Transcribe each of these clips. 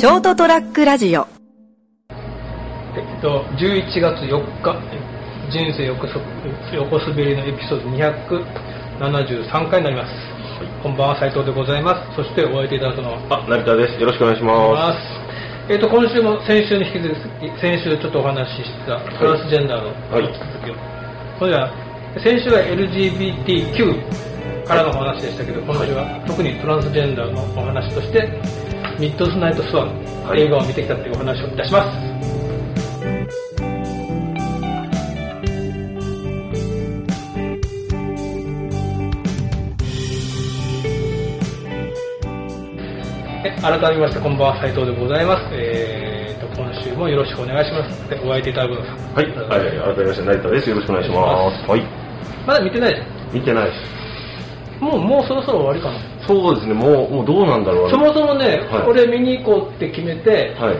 ショートトラックラジオえっと、11月4日、人生横す横滑りのエピソード273回になります。こんばんは、斉藤でございます。そしてお相手いただくのは、あ、成田です。よろしくお願いしまます。えっと、今週も先週に引き続き、先週ちょっとお話ししたトランスジェンダーのはい続きを。それでは、先週は LGBTQ からのお話でしたけど、今週は特にトランスジェンダーのお話として、ミッドナイトスワン、はい映画を見てきたというお話をいたします。え改めましてこんばんは斉藤でございます、えー、と今週もよろしくお願いしますでお相手いただくのさ。はい、はい、改めまして成田です。よろしくお願いします。はい。まだ見てないじゃ見てないです。んもうもうそろそろ終わりかなそうですね、もう、もうどうなんだろう。なそもそもね、はい。俺見に行こうって決めてはい。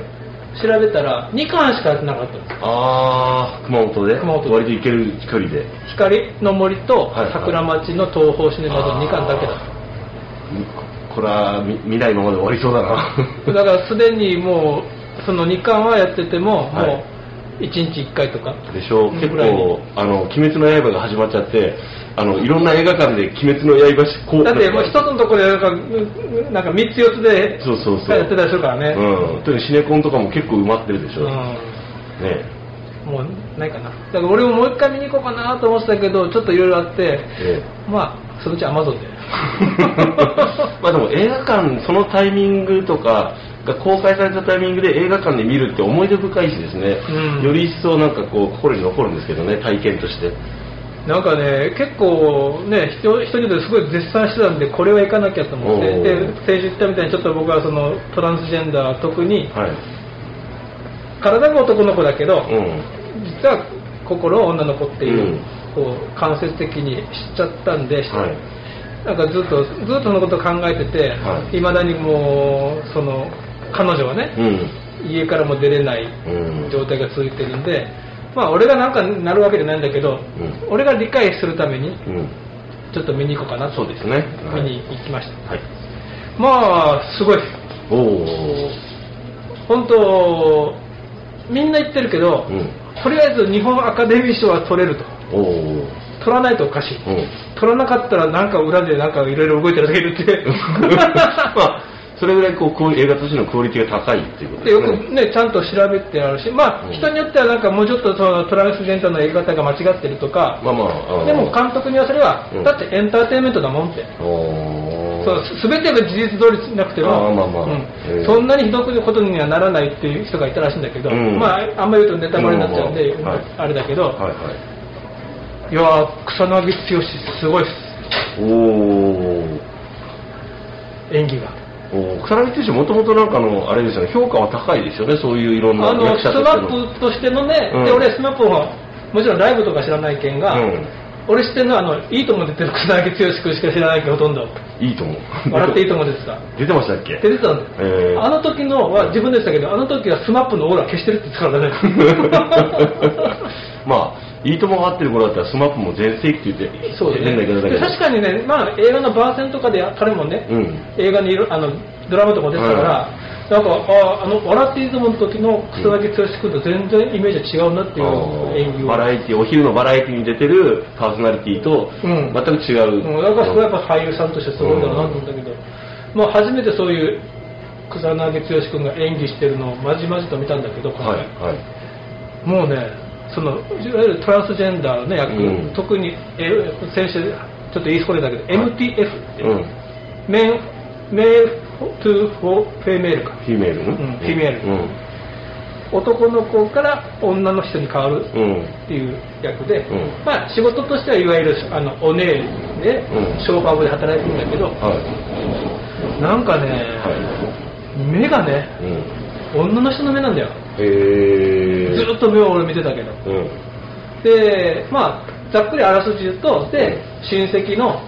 調べたら2巻しかやってなかったんですあー、熊本で？熊本で。割と行ける距離で。光の森と桜町の東宝シネマズの2巻だけだ。っみこれは見見ないままで終わりそうだな。た だからすでにもうその2巻はやってても、はい。もう1日1回とか？でしょ？う、結構、あの、鬼滅の刃が始まっちゃって、あの、いろんな映画館で鬼滅の刃し、こう、だってもう一つのところでなんかうんなんか3つ4つでそうそうそう。やってたりするからね。うん。特にシネコンとかも結構埋まってるでしょ。うん。ね。もうないかな。だから俺ももう一回見に行こうかなと思ってたけどちょっといろいろあってええ。まあそのうちアマゾンで。まあでも映画館そのタイミングとかが公開されたタイミングで映画館で見るって思い出深いしですね、うん。より一層なんかこう心に残るんですけどね体験として。なんかね結構ね人人によってすごい絶賛してたんでこれは行かなきゃと思って。で先週言ったみたいにちょっと僕はそのトランスジェンダー特にはい。体が男の子だけど、うん。実は心は女の子っていう,、うん。こう間接的に知っちゃったんで、はい。なんかずっとずっとそのことを考えてて、はい。いまだにもうその彼女はね、うん。家からも出れないうん。状態が続いてるんで、まあ俺がなんかなるわけじゃないんだけど、ん。俺が理解するためにうん。ちょっと見に行こうかなと。そうですね。はい。見に行きました、はい。まあすごいおお本当みんな言ってるけど、うん。とりあえず日本アカデミー賞は取れると。取らないとおかしい、うん。取らなかったらなんか裏でなんかいろいろ動いてるだけいるって。まあそれぐらいこう映画としてのクオリティが高いっていうことですね。くね、ちゃんと調べてあるし、まあ、うん。人によってはなんかもうちょっとそのトランスジェンダーの描き方が間違ってるとか、まあまああーでも監督にはそれは、うん。だってエンターテインメントだもんって。す全てが事実通りなくても、まあまあうん。えー。そんなにひどくことにはならないっていう人がいたらしいんだけど、うん。まあ、あんまり言うとネタバレになっちゃうんで、うん。はい。あれだけど、はいはい。いやー草薙剛すごいです。おお演技が。お草薙剛もともとなんかあのあれですよね評価は高いですよねそういういろんなあの役者スマップとしてのね、うん。で俺スマップはもちろんライブとか知らないけんが、うん俺知ってるのはあのいいとも出てる草薙剛君しか知らないけどほとんど。いいと思う笑っていいとも出てた出てましたっけ？出てたんだよ、えーあの時のは自分でしたけどあの時はスマップのオーラ消してるって言ってたからね。まあいいともが合ってる頃だったらスマップも全盛期って言ってそうです変な言い方だけど。で確かにね、まあ、映画の番宣とかで彼もね、うん。映画にいるあのドラマとか出てたから、なんかああの笑っていいともの時の草薙剛君と全然イメージは違うなっていう演技を。バラエティお昼のバラエティに出てるパーソナリティとうん。全く違う、うん、だからそれはやっぱ俳優さんとしてすごいんだなと思ったけど、まあ、初めてそういう草薙剛君が演技してるのをまじまじと見たんだけど、今はい回はい。もうねそのいわゆるトランスジェンダーの役、うん。特にえ先週ちょっと言いそれだけど、はい。MTF って、う。ん。メン male to フォ female か。フィメールうん。フィメールうん。男の子から女の人に変わるうん。っていう役で、うん。まあ、仕事としてはいわゆるあのお姉で、うん。ショーパブで働いてるんだけど、はい。なんかね、は目がね、いうん。女の人の目なんだよ。へえずっと目を俺見てたけど。うん。で、まあ、ざっくりあらすじ言うと、で、親戚の、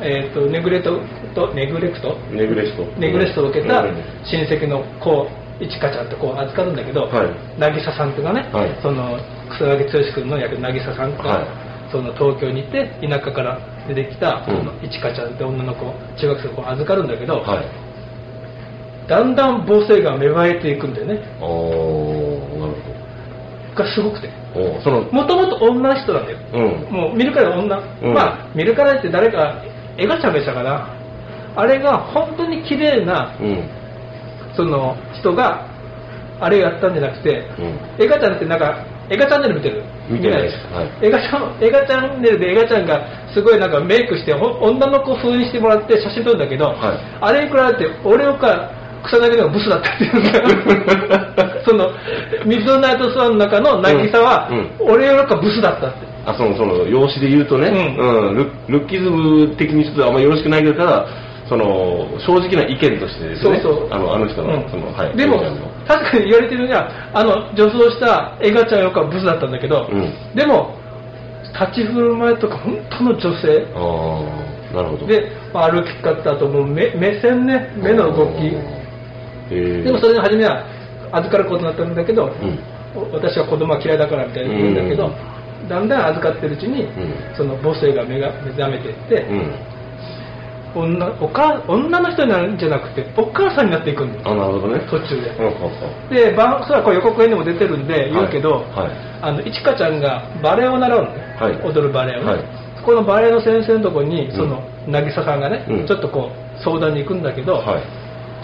えっ、と、ネグレと、とネグレクト？ネグレスト。ネグレストを受けたうん。親戚の子、いちかちゃんって子を預かるんだけど、はい。渚さんとかね、はい。その草薙剛君の役渚さんが、はい。その東京に行って田舎から出てきた、うん。いちかちゃんって女の子中学生の子を預かるんだけど、はい。だんだん母性が芽生えていくんだよね。ああ、なるほがすごくて。もともと女の人なんだよ。うん。もう見るから女、うん。まあ見るからって誰かエガちゃんでしたかなあれが本当に綺麗なうん。その人があれやったんじゃなくて、うん。エガちゃんってなんかエガチャンネル見てる？見てない。ですはい。エガチャンエガチャンネルでエガちゃんがすごいなんかメイクしてほ女の子風にしてもらって写真撮るんだけど、はい。あれに比べて俺か草薙のがブスだったっていう そのミッドナイトスワンの中の渚は、うん。俺よりかブスだったってあ、その、その、容姿で言うとね、ううん、ルルッキズム的にちょっとあんまよろしくないけど、ただ、その、正直な意見としてですね、そうそう。あの、あの人の、うん。その、はい。でも確かに言われてるにはあの女装したエガちゃんよりかはブスだったんだけど、うん。でも立ち振る舞いとか本当の女性。ああ、なるほど。で、まあ、歩き方ともう目目線ね目の動き。でもそれの初めは預かることになったんだけど、うん。お私は子供は嫌いだからみたいに言うんだけど、だんだん預かってるうちに、ん。その母性が目が目覚めていって、うん。女お母女の人になるんじゃなくてお母さんになっていくんだよ。あ、なるほどね。途中で。うん、うん、でばそれはこれ予告編でも出てるんで言うけど、はい。はいあのいちかちゃんがバレエを習うのね、はい。踊るバレエをね、はい。そこのバレエの先生のところにん。その、渚さんがね、うん。ちょっとこう相談に行くんだけど、はい。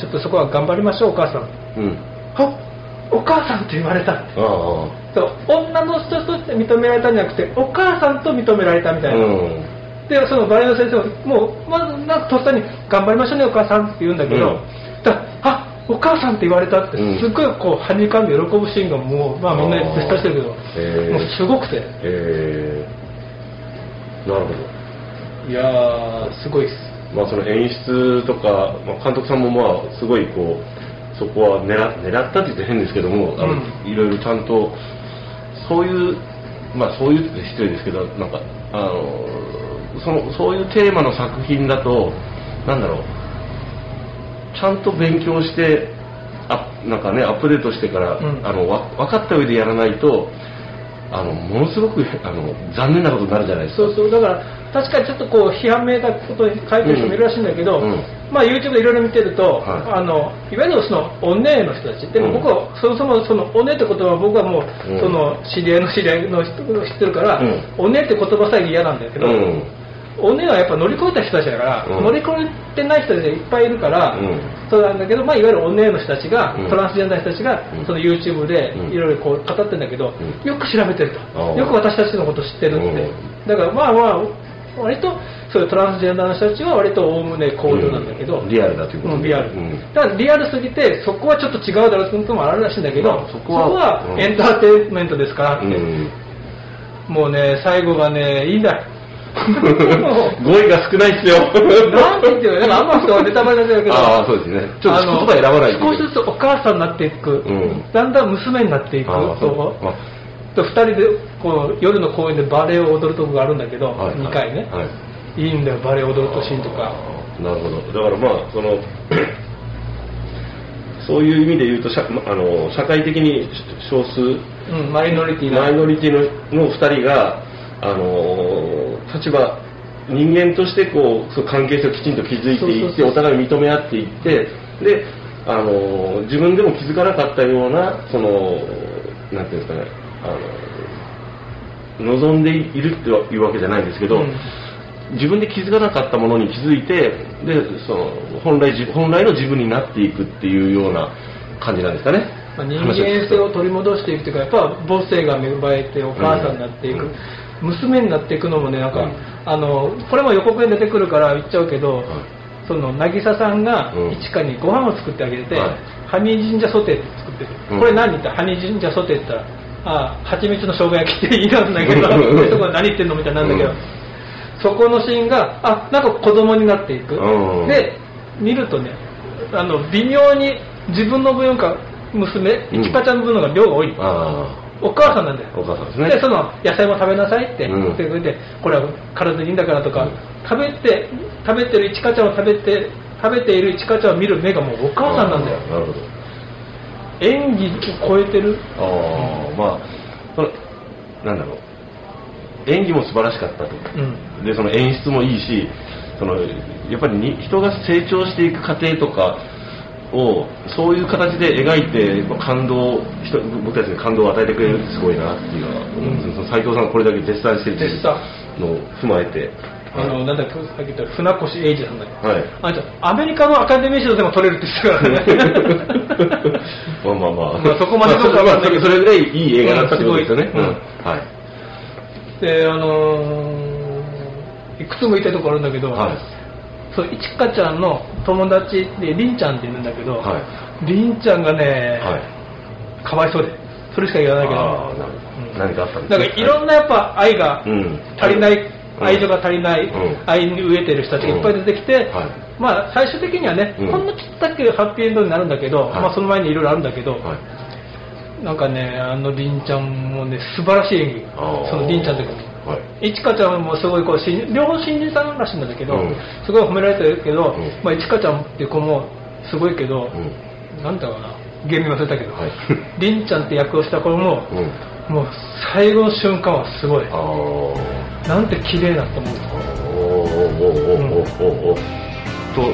ちょっとそこは頑張りましょうお母さん。うん。あお母さんって言われたああ。そう。女の人として認められたんじゃなくてお母さんと認められたみたいな、うん。でそのバレエの先生ももうまずなんかとっさに「頑張りましょうねお母さん」って言うんだけど、うん。だあお母さんって言われたってうん。すっごいこうはにかんで喜ぶシーンがもうまあみんな絶対してるけど。へー。もうすごくて。えー、なるほど。いやーすごいっす。まあ、その演出とか、まあ、監督さんもまあすごいこうそこは狙狙ったって言って変ですけども、あのうんいろいろちゃんとそういうまあそういうって失礼ですけどなんかあのそのそういうテーマの作品だとなんだろうちゃんと勉強してあなんかねアップデートしてから、うん。あのわ分かった上でやらないとあのものすごくあの残念なことになるじゃないですか。そうそうだから確かにちょっとこう批判めいたことに書いてる人もいるらしいんだけど、うん。まあ YouTube でいろいろ見てると、はい。あのいわゆるそのお姉の人たち。でもうん。僕はそもそもそのお姉って言葉は僕はもう、うん。その知り合いの知り合いの人を知ってるから、うん。お姉って言葉さえ嫌なんだけど、うんお姉はやっぱ乗り越えた人たちだから、うん。乗り越えてない人たちがいっぱいいるから、うん。そうなんだけど、まあ、いわゆるお姉の人たちが、うん。トランスジェンダーの人たちが、うん。その YouTube でうん。いろいろこう語ってるんだけど、うん。よく調べてると、よく私たちのこと知ってるって、うん。だからまあまあ、割とそういうトランスジェンダーの人たちは割とおおむね好評なんだけど、うん。リアルだということで。うんリアル、うん。ただリアルすぎて、そこはちょっと違うだろうということもあるらしいんだけど、まあそこは。うん。エンターテインメントですからって、うん。もうね、最後がね、いいんだ。よ。語彙が少ないっすよ。なんて言ってるのあんま人はネタバレになっちゃうけど、ああ、そうですね。ちょっと言葉選ばないと少しずつお母さんになっていく、ん。だんだん娘になっていくとあ。と二人でこう夜の公園でバレエを踊るとこがあるんだけど、はい2回ね、はい。い、いんだよバレエを踊るとシーンとか。なるほど。だからまあ、その、そういう意味で言うと、社あの社会的に少数、うん、マイノリティな。マイノリティのの2人が、あの立場、人間としてこうその関係性をきちんと築いていって、お互い認め合っていって、で、あの自分でも気づかなかったような、その、なんていうんですかね、あの望んでいるっていうわけじゃないんですけど、うん。自分で気づかなかったものに気づいてでその本来自本来の自分になっていくっていうような感じなんですかね、まあ、人間性を取り戻していくというかやっぱ母性が芽生えてお母さんになっていく、うん娘になっていくのもねなんか、うんあのこれも予告で出てくるから言っちゃうけど、い。その渚さんがうん。一華にご飯を作ってあげてて、はい。ハニージンジャーソテーって作ってる、うん。これ何ってハニージンジャーソテーって言ったらああ蜂蜜の生姜焼きって言い出すんだけどそこは何言ってんのみたいになるんだけど、うん。そこのシーンがあなんか子供になっていく、うん。で見るとねあの微妙に自分の分か娘うん。いちかちゃんの分のが量が多い、あお母さんなんだよ。お母さんですね。でその野菜も食べなさいってうん。言ってくれて、これは体にいいんだからとか、食べて食べてるいちかちゃんを食べて食べているいちかちゃんを見る目がもうお母さんなんだよ。なるほど。演技を超えてる。ああまあそのなんだろう。演技も素晴らしかったと、うん。でその演出もいいしそのやっぱりに人が成長していく過程とかをそういう形で描いて感動人僕たちに感動を与えてくれるってすごいなっていうのは思うんですよ、斉藤さんがこれだけ絶賛してる。っていうのを踏まえて。あの、なんだっけ、さっき言った船越英二さんだっけ？はい。あんた、アメリカのアカデミー賞でも取れるって言ってたからね。まあまあまあ、まあそこまでどうかわかんない。けどそれぐらいいい映画だったってことですよね、うん。はい。で、あのーいくつも言いたいところあるんだけど、はいそう、いちかちゃんの友達で、りんちゃんって言うんだけど、はりんちゃんがね、はい。かわいそうで、それしか言わないけど、何かあったんですなんかいろんなやっぱ愛がうん。足りない、うん。愛情が足りない、うん。愛に飢えてる人たちがいっぱい出てきて、はい。まあ最終的にはね、うん。ほんのちょっとだけハッピーエンドになるんだけど、はい。まあその前にいろいろあるんだけど、はい。なんかね、あのりんちゃんもね、素晴らしい演技。そのりんちゃんというか、はい。いちかちゃんもすごいこう新両方新人さんらしいんだけど、うん。すごい褒められてるけど、うん。まあ、いちかちゃんっていう子もすごいけど、うん。なんだろうな芸名忘れたけど、はい。りんちゃんって役をした子も、うん。もう最後の瞬間はすごい。なんて綺麗だと思うと。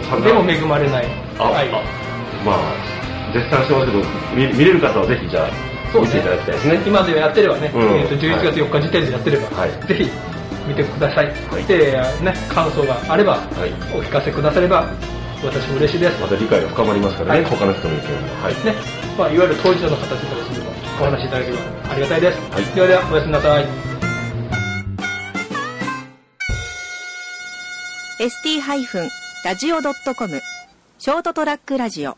さでも恵まれないあ、愛。あまあ絶賛してますけど見見れる方はぜひじゃあそうね見ていただきたいですね。今でやってればね、うん。えーと11月4日時点でやってれば、はい。ぜひ見てください、はい。で、ね、感想があれば、はい。お聞かせくだされば私も嬉しいです、また理解が深まりますからね、はい。他の人の意見も。はい。ね。まあ、いわゆる当事者の形としてもお話しいただければありがたいです、はい。ではではおやすみなさい。ST-radio.com ショートトラックラジオ